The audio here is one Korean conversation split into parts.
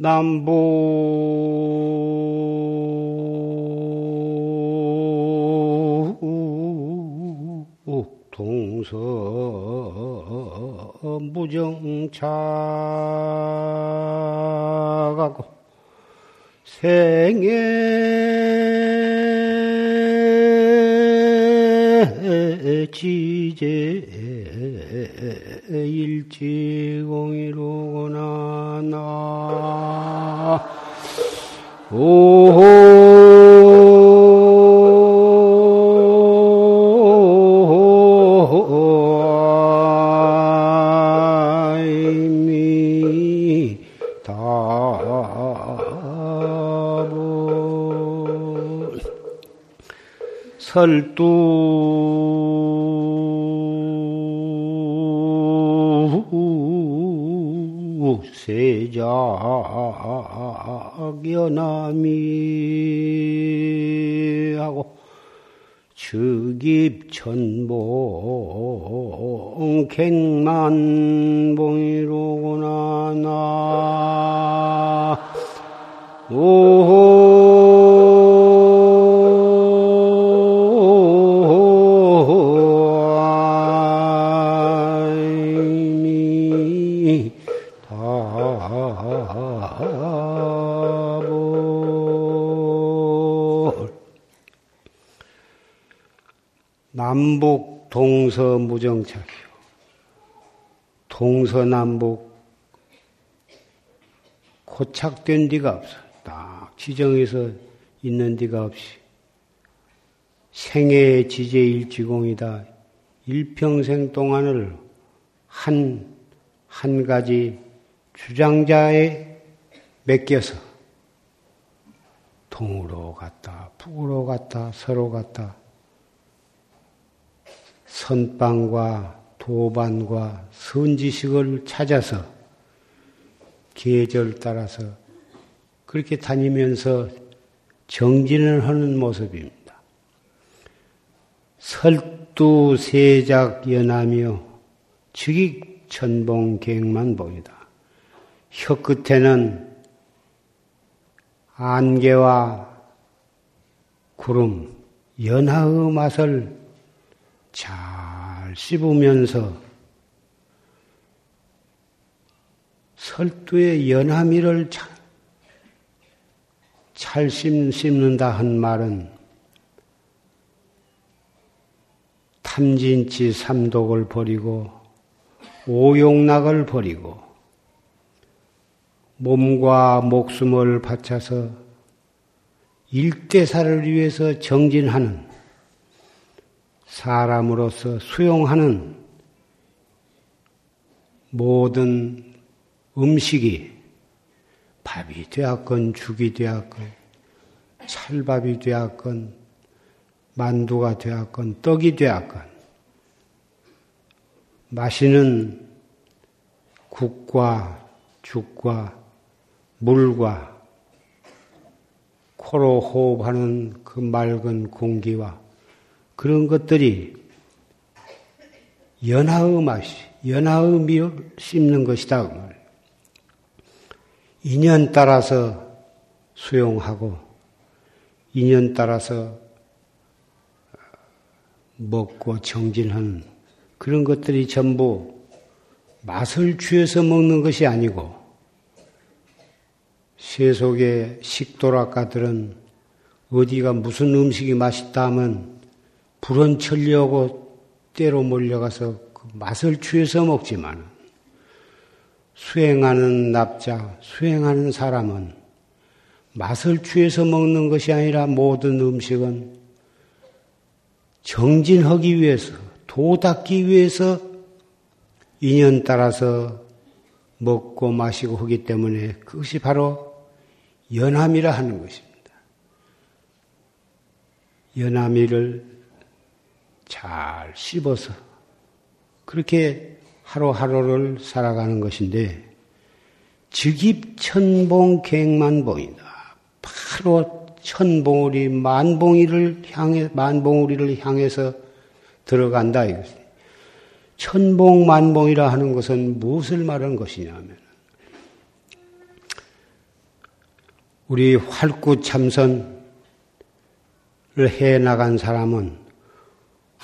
남북 동서 무정차가고 생애 지제 일지공이로구나 나. 설두 세작 연남이 하고 즉입천봉 객만봉이로구나 나. 오하 무정착이요. 동서남북 고착된 데가 없어. 딱 지정해서 있는 데가 없이 생애 지제일지공이다. 일평생 동안을 한, 한 가지 주장자에 맡겨서 동으로 갔다, 북으로 갔다, 서로 갔다, 선방과 도반과 선지식을 찾아서 계절 따라서 그렇게 다니면서 정진을 하는 모습입니다. 설두 세작 연하며 즉익 천봉 객만봉이다. 혀 끝에는 안개와 구름, 연하의 맛을 잘 씹으면서 설두의 연하미를 잘, 잘 씹, 씹는다 한 말은 탐진치 삼독을 버리고 오용락을 버리고 몸과 목숨을 바쳐서 일대사를 위해서 정진하는 사람으로서 수용하는 모든 음식이 밥이 되었건 죽이 되었건 찰밥이 되었건 만두가 되었건 떡이 되었건 마시는 국과 죽과 물과 코로 호흡하는 그 맑은 공기와 그런 것들이 연하의 맛이, 연하의 미를 씹는 것이다. 그 인연 따라서 수용하고, 인연 따라서 먹고 정진하는 그런 것들이 전부 맛을 취해서 먹는 것이 아니고, 세속의 식도락가들은 어디가 무슨 음식이 맛있다 하면 불은 천리하고 때로 몰려가서 그 맛을 취해서 먹지만 수행하는 납자, 수행하는 사람은 맛을 취해서 먹는 것이 아니라 모든 음식은 정진하기 위해서, 도닦기 위해서 인연 따라서 먹고 마시고 하기 때문에 그것이 바로 연함이라 하는 것입니다. 연함이를 잘 씹어서 그렇게 하루하루를 살아가는 것인데 즉입 천봉 객만봉이다. 바로 천봉우리 만봉이를 향해 만봉우리를 향해서 들어간다 이것이. 천봉 만봉이라 하는 것은 무엇을 말하는 것이냐면 우리 활구 참선을 해 나간 사람은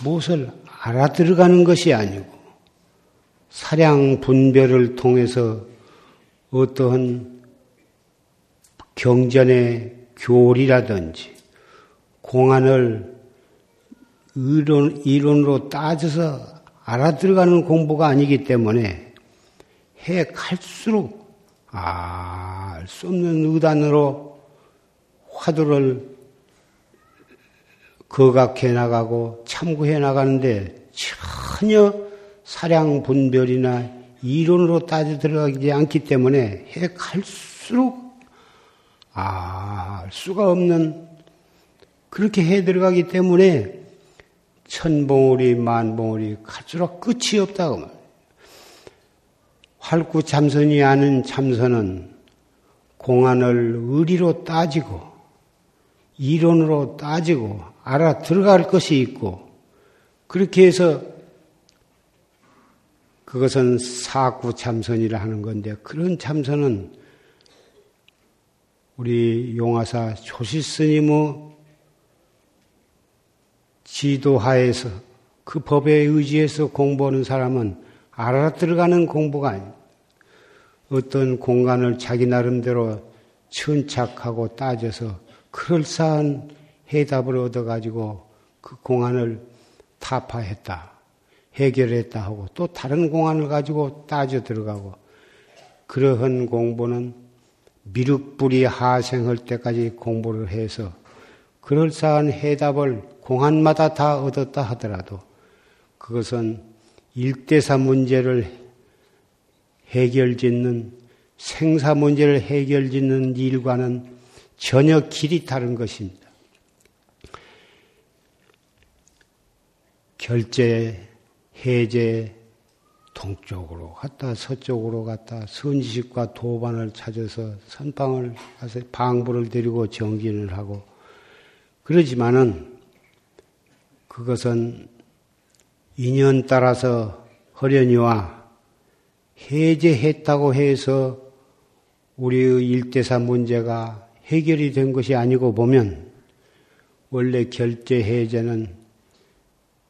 무엇을 알아들어가는 것이 아니고 사량 분별을 통해서 어떠한 경전의 교리라든지 공안을 이론, 이론으로 따져서 알아들어가는 공부가 아니기 때문에 해 갈수록 알 수 없는 의단으로 화두를 거각해 나가고 참고해 나가는데 전혀 사량 분별이나 이론으로 따져 들어가지 않기 때문에 해 갈수록 알 수가 없는 그렇게 해 들어가기 때문에 천봉우리 만봉우리 갈수록 끝이 없다고 말이에요. 활구 참선이 아는 참선은 공안을 의리로 따지고 이론으로 따지고 알아 들어갈 것이 있고 그렇게 해서 그것은 사구 참선이라 하는 건데 그런 참선은 우리 용화사 조시 스님의 지도하에서 그 법에 의지해서 공부하는 사람은 알아 들어가는 공부가 아닙니다. 어떤 공간을 자기 나름대로 천착하고 따져서 그럴싸한 해답을 얻어가지고 그 공안을 타파했다, 해결했다 하고 또 다른 공안을 가지고 따져 들어가고 그러한 공부는 미륵불이 하생할 때까지 공부를 해서 그럴싸한 해답을 공안마다 다 얻었다 하더라도 그것은 일대사 문제를 해결 짓는 생사 문제를 해결 짓는 일과는 전혀 길이 다른 것입니다. 결제, 해제, 동쪽으로 갔다 서쪽으로 갔다 선지식과 도반을 찾아서 선방을 가서 방부를 데리고 정진을 하고 그러지만은 그것은 인연 따라서 허련이와 해제했다고 해서 우리의 일대사 문제가 해결이 된 것이 아니고 보면 원래 결제 해제는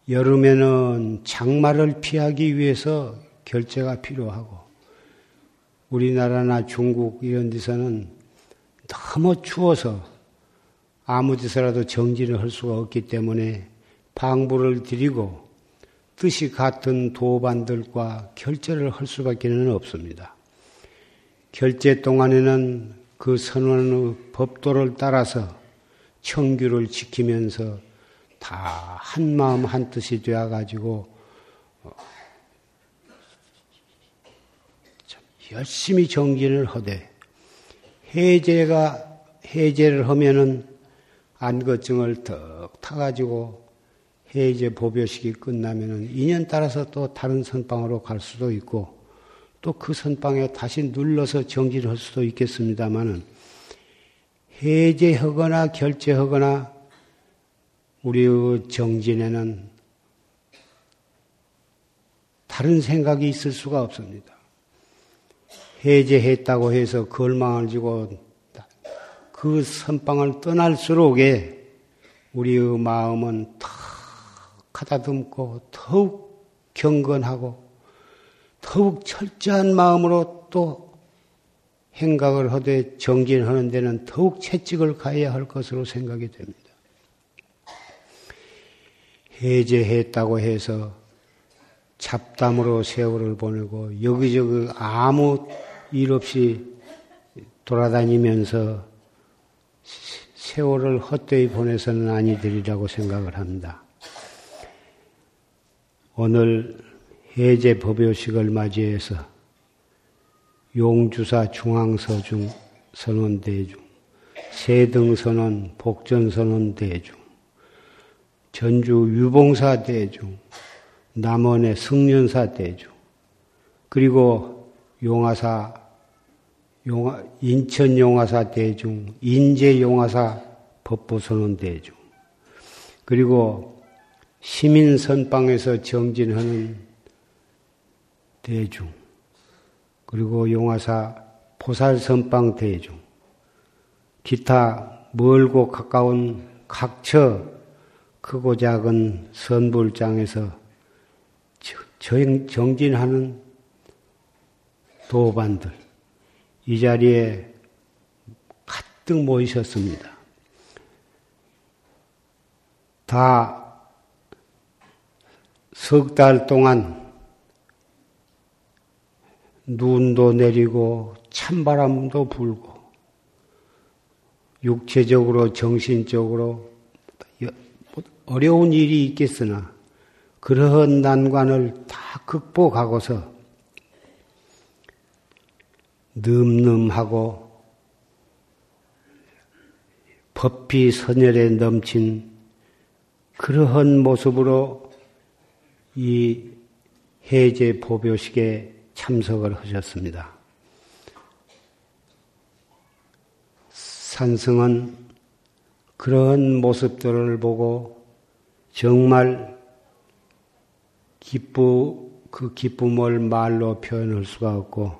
여름에는 장마를 피하기 위해서 결제가 필요하고 우리나라나 중국 이런 데서는 너무 추워서 아무 데서라도 정진을 할 수가 없기 때문에 방부를 드리고 뜻이 같은 도반들과 결제를 할 수밖에 는 없습니다. 결제 동안에는 그 선언의 법도를 따라서 청규를 지키면서 다 한 마음 한 뜻이 되어 가지고 어, 열심히 정진을 하되 해제가 해제를 하면은 안거증을 턱 타가지고 해제 보벼식이 끝나면은 인연 따라서 또 다른 선방으로 갈 수도 있고 또 그 선방에 다시 눌러서 정지를 할 수도 있겠습니다만은 해제하거나 결제하거나 우리의 정진에는 다른 생각이 있을 수가 없습니다. 해제했다고 해서 걸망을 지고 그 선방을 떠날수록에 우리의 마음은 턱 가다듬고 더욱 경건하고 더욱 철저한 마음으로 또 행각을 하되 정진하는 데는 더욱 채찍을 가해야 할 것으로 생각이 됩니다. 해제했다고 해서 잡담으로 세월을 보내고 여기저기 아무 일 없이 돌아다니면서 세월을 헛되이 보내서는 아니되리라고 생각을 합니다. 오늘 해제 법요식을 맞이해서 용주사 중앙서중 선언대중, 세등선언 복전선언 대중, 전주 유봉사 대중, 남원의 승련사 대중, 그리고 용화사, 용화, 인천 용화사 대중, 인제 용화사 법보선언 대중, 그리고 시민 선방에서 정진하는 대중, 그리고 용화사 보살 선방 대중, 기타 멀고 가까운 각처 크고 작은 선불장에서 정진하는 도반들 이 자리에 가득 모이셨습니다. 다 석 달 동안 눈도 내리고 찬바람도 불고 육체적으로 정신적으로 어려운 일이 있겠으나 그러한 난관을 다 극복하고서 늠름하고 법비 선열에 넘친 그러한 모습으로 이 해제 보묘식에 참석을 하셨습니다. 산승은 그런 모습들을 보고 정말 기쁘, 그 기쁨을 말로 표현할 수가 없고,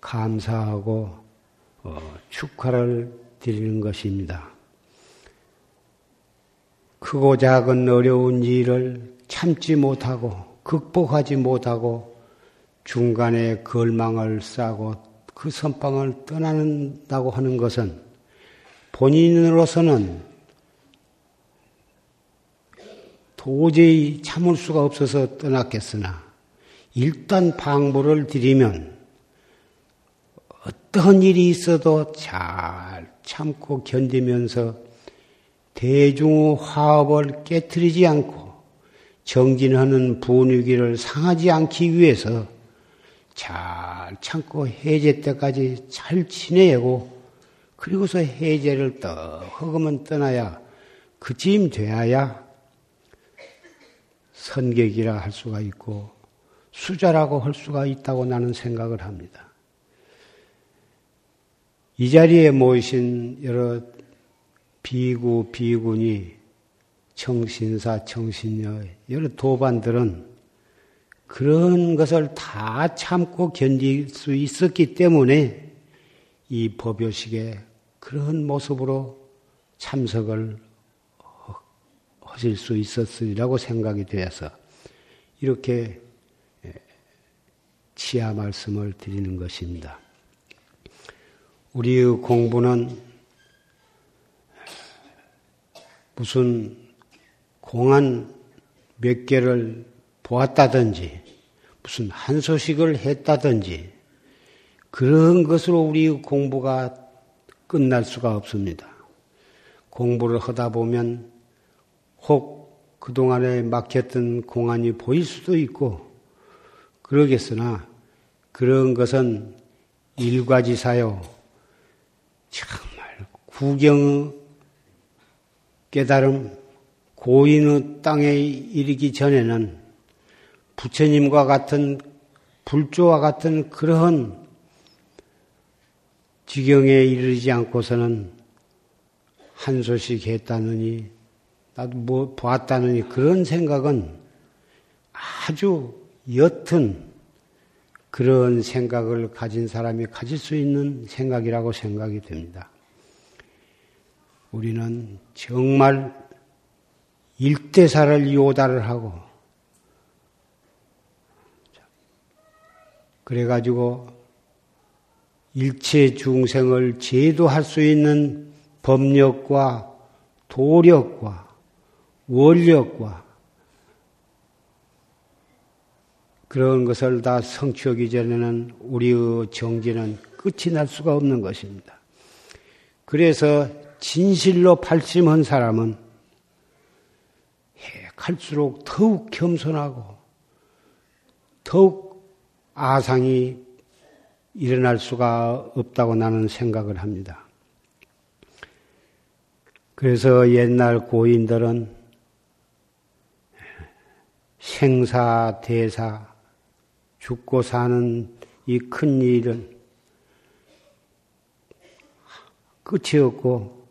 감사하고, 어, 축하를 드리는 것입니다. 크고 작은 어려운 일을 참지 못하고, 극복하지 못하고, 중간에 걸망을 싸고 그 선방을 떠난다고 하는 것은 본인으로서는 도저히 참을 수가 없어서 떠났겠으나 일단 방부를 드리면 어떤 일이 있어도 잘 참고 견디면서 대중 화합을 깨뜨리지 않고 정진하는 분위기를 상하지 않기 위해서 잘 참고 해제 때까지 잘 지내고 그리고서 해제를 떡 허금은 떠나야 그쯤 돼야 선객이라 할 수가 있고 수자라고 할 수가 있다고 나는 생각을 합니다. 이 자리에 모이신 여러 비구, 비군이 청신사, 청신녀, 여러 도반들은 그런 것을 다 참고 견딜 수 있었기 때문에 이 법요식에 그런 모습으로 참석을 하실 수 있었으리라고 생각이 되어서 이렇게 치아 말씀을 드리는 것입니다. 우리의 공부는 무슨 공안 몇 개를 보았다든지 무슨 한 소식을 했다든지 그런 것으로 우리 공부가 끝날 수가 없습니다. 공부를 하다 보면 혹 그동안에 막혔던 공안이 보일 수도 있고 그러겠으나 그런 것은 일과지사요. 정말 구경 깨달음 고인의 땅에 이르기 전에는 부처님과 같은 불조와 같은 그러한 지경에 이르지 않고서는 한 소식 했다느니 나도 뭐 보았다느니 그런 생각은 아주 옅은 그런 생각을 가진 사람이 가질 수 있는 생각이라고 생각이 됩니다. 우리는 정말 일대사를 요다를 하고 그래가지고 일체 중생을 제도할 수 있는 법력과 도력과 원력과 그런 것을 다 성취하기 전에는 우리의 정진은 끝이 날 수가 없는 것입니다. 그래서 진실로 발심한 사람은 갈수록 더욱 겸손하고 더욱 아상이 일어날 수가 없다고 나는 생각을 합니다. 그래서 옛날 고인들은 생사, 대사, 죽고 사는 이 큰 일은 끝이 없고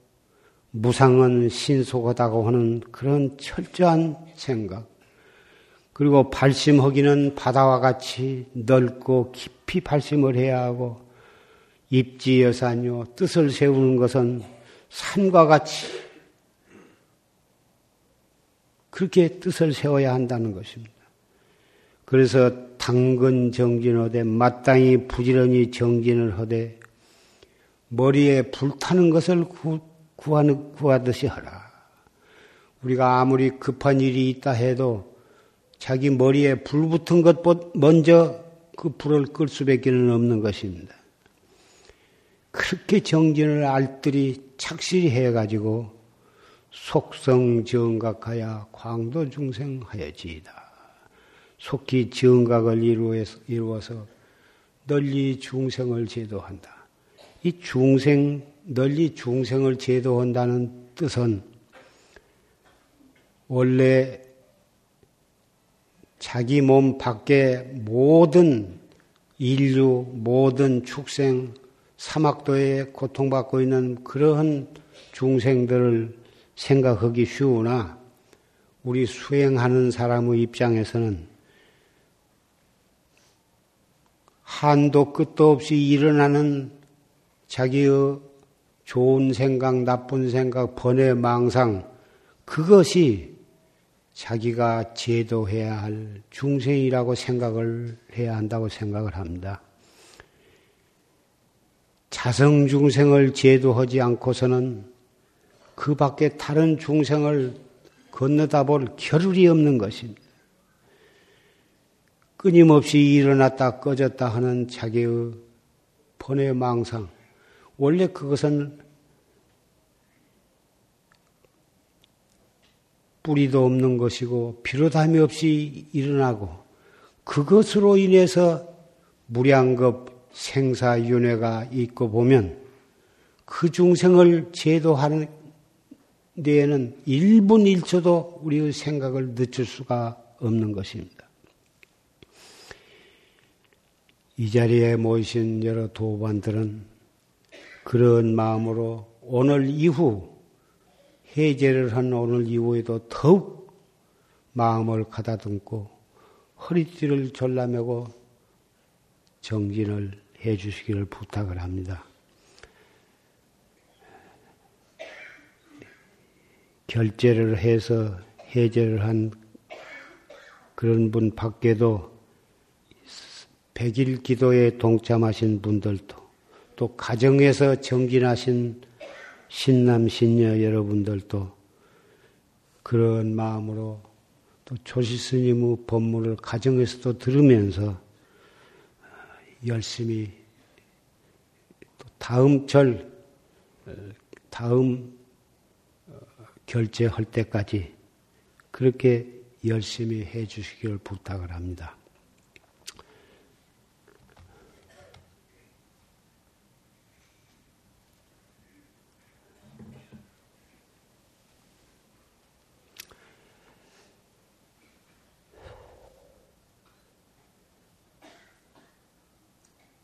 무상은 신속하다고 하는 그런 철저한 생각. 그리고 발심하기는 바다와 같이 넓고 깊 이 발심을 해야 하고 입지여산요 뜻을 세우는 것은 산과 같이 그렇게 뜻을 세워야 한다는 것입니다. 그래서 당근 정진하되 마땅히 부지런히 정진을 하되 머리에 불타는 것을 구, 구하는, 구하듯이 하라. 우리가 아무리 급한 일이 있다 해도 자기 머리에 불 붙은 것 먼저 그 불을 끌 수밖에 없는 것입니다. 그렇게 정진을 알뜰히 착실히 해가지고 속성 정각하여 광도 중생하여지이다. 속히 정각을 이루어서 널리 중생을 제도한다. 이 중생, 널리 중생을 제도한다는 뜻은 원래 자기 몸 밖에 모든 인류, 모든 축생, 사막도에 고통받고 있는 그러한 중생들을 생각하기 쉬우나 우리 수행하는 사람의 입장에서는 한도 끝도 없이 일어나는 자기의 좋은 생각, 나쁜 생각, 번외 망상, 그것이 자기가 제도해야 할 중생이라고 생각을 해야 한다고 생각을 합니다. 자성 중생을 제도하지 않고서는 그 밖에 다른 중생을 건너다 볼 겨를이 없는 것입니다. 끊임없이 일어났다 꺼졌다 하는 자기의 번외 망상. 원래 그것은 뿌리도 없는 것이고 비로담이 없이 일어나고 그것으로 인해서 무량급 생사윤회가 있고 보면 그 중생을 제도하는 데에는 1분 1초도 우리의 생각을 늦출 수가 없는 것입니다. 이 자리에 모이신 여러 도반들은 그런 마음으로 오늘 이후 해제를 한 오늘 이후에도 더욱 마음을 가다듬고 허리띠를 졸라매고 정진을 해 주시기를 부탁을 합니다. 결제를 해서 해제를 한 그런 분 밖에도 백일 기도에 동참하신 분들도 또 가정에서 정진하신 신남 신녀 여러분들도 그런 마음으로 또 조시 스님의 법문을 가정에서도 들으면서 열심히 또 다음 절, 다음 어, 결제할 때까지 그렇게 열심히 해 주시기를 부탁을 합니다.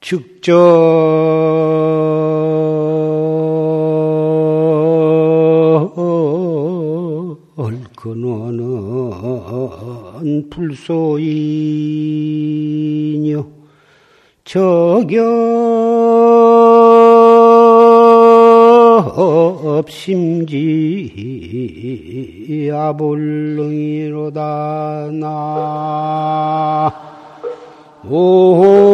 즉저 근원은 불소이뇨 저격 심지 아불릉이로다 나 오.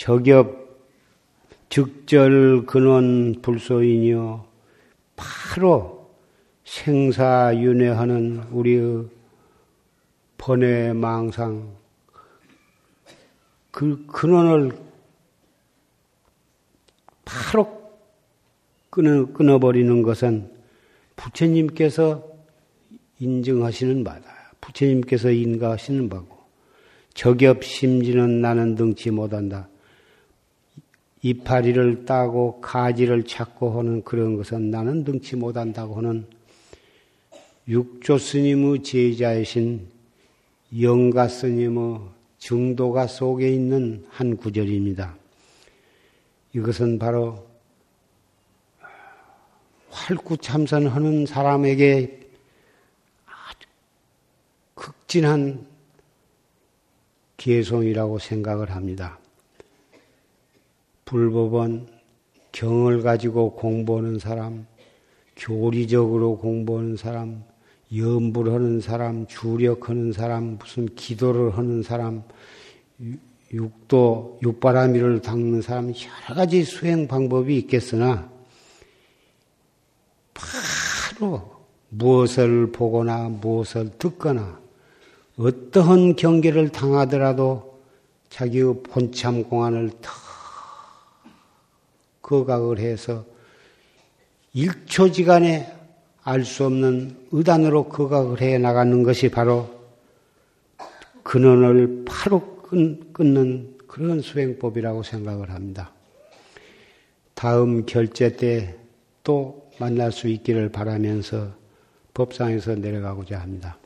저격 즉절 근원 불소이뇨 바로 생사윤회하는 우리의 번외 망상 그 근원을 바로 끊어, 끊어버리는 것은 부처님께서 인정하시는 바다. 부처님께서 인가하시는 바고 적엽 심지는 나는 등치 못한다. 이파리를 따고 가지를 찾고 하는 그런 것은 나는 등치 못한다고 하는 육조 스님의 제자이신 영가 스님의 증도가 속에 있는 한 구절입니다. 이것은 바로 활구참선하는 사람에게 아주 극진한 개송이라고 생각을 합니다. 불법은 경을 가지고 공부하는 사람, 교리적으로 공부하는 사람, 염불 하는 사람, 주력하는 사람, 무슨 기도를 하는 사람, 육도, 육바라미를 닦는 사람, 여러 가지 수행 방법이 있겠으나, 바로 무엇을 보거나 무엇을 듣거나, 어떠한 경계를 당하더라도 자기의 본참 공안을 더 거각을 해서 일초지간에 알 수 없는 의단으로 거각을 해 나가는 것이 바로 근원을 바로 끊는 그런 수행법이라고 생각을 합니다. 다음 결제 때 또 만날 수 있기를 바라면서 법상에서 내려가고자 합니다.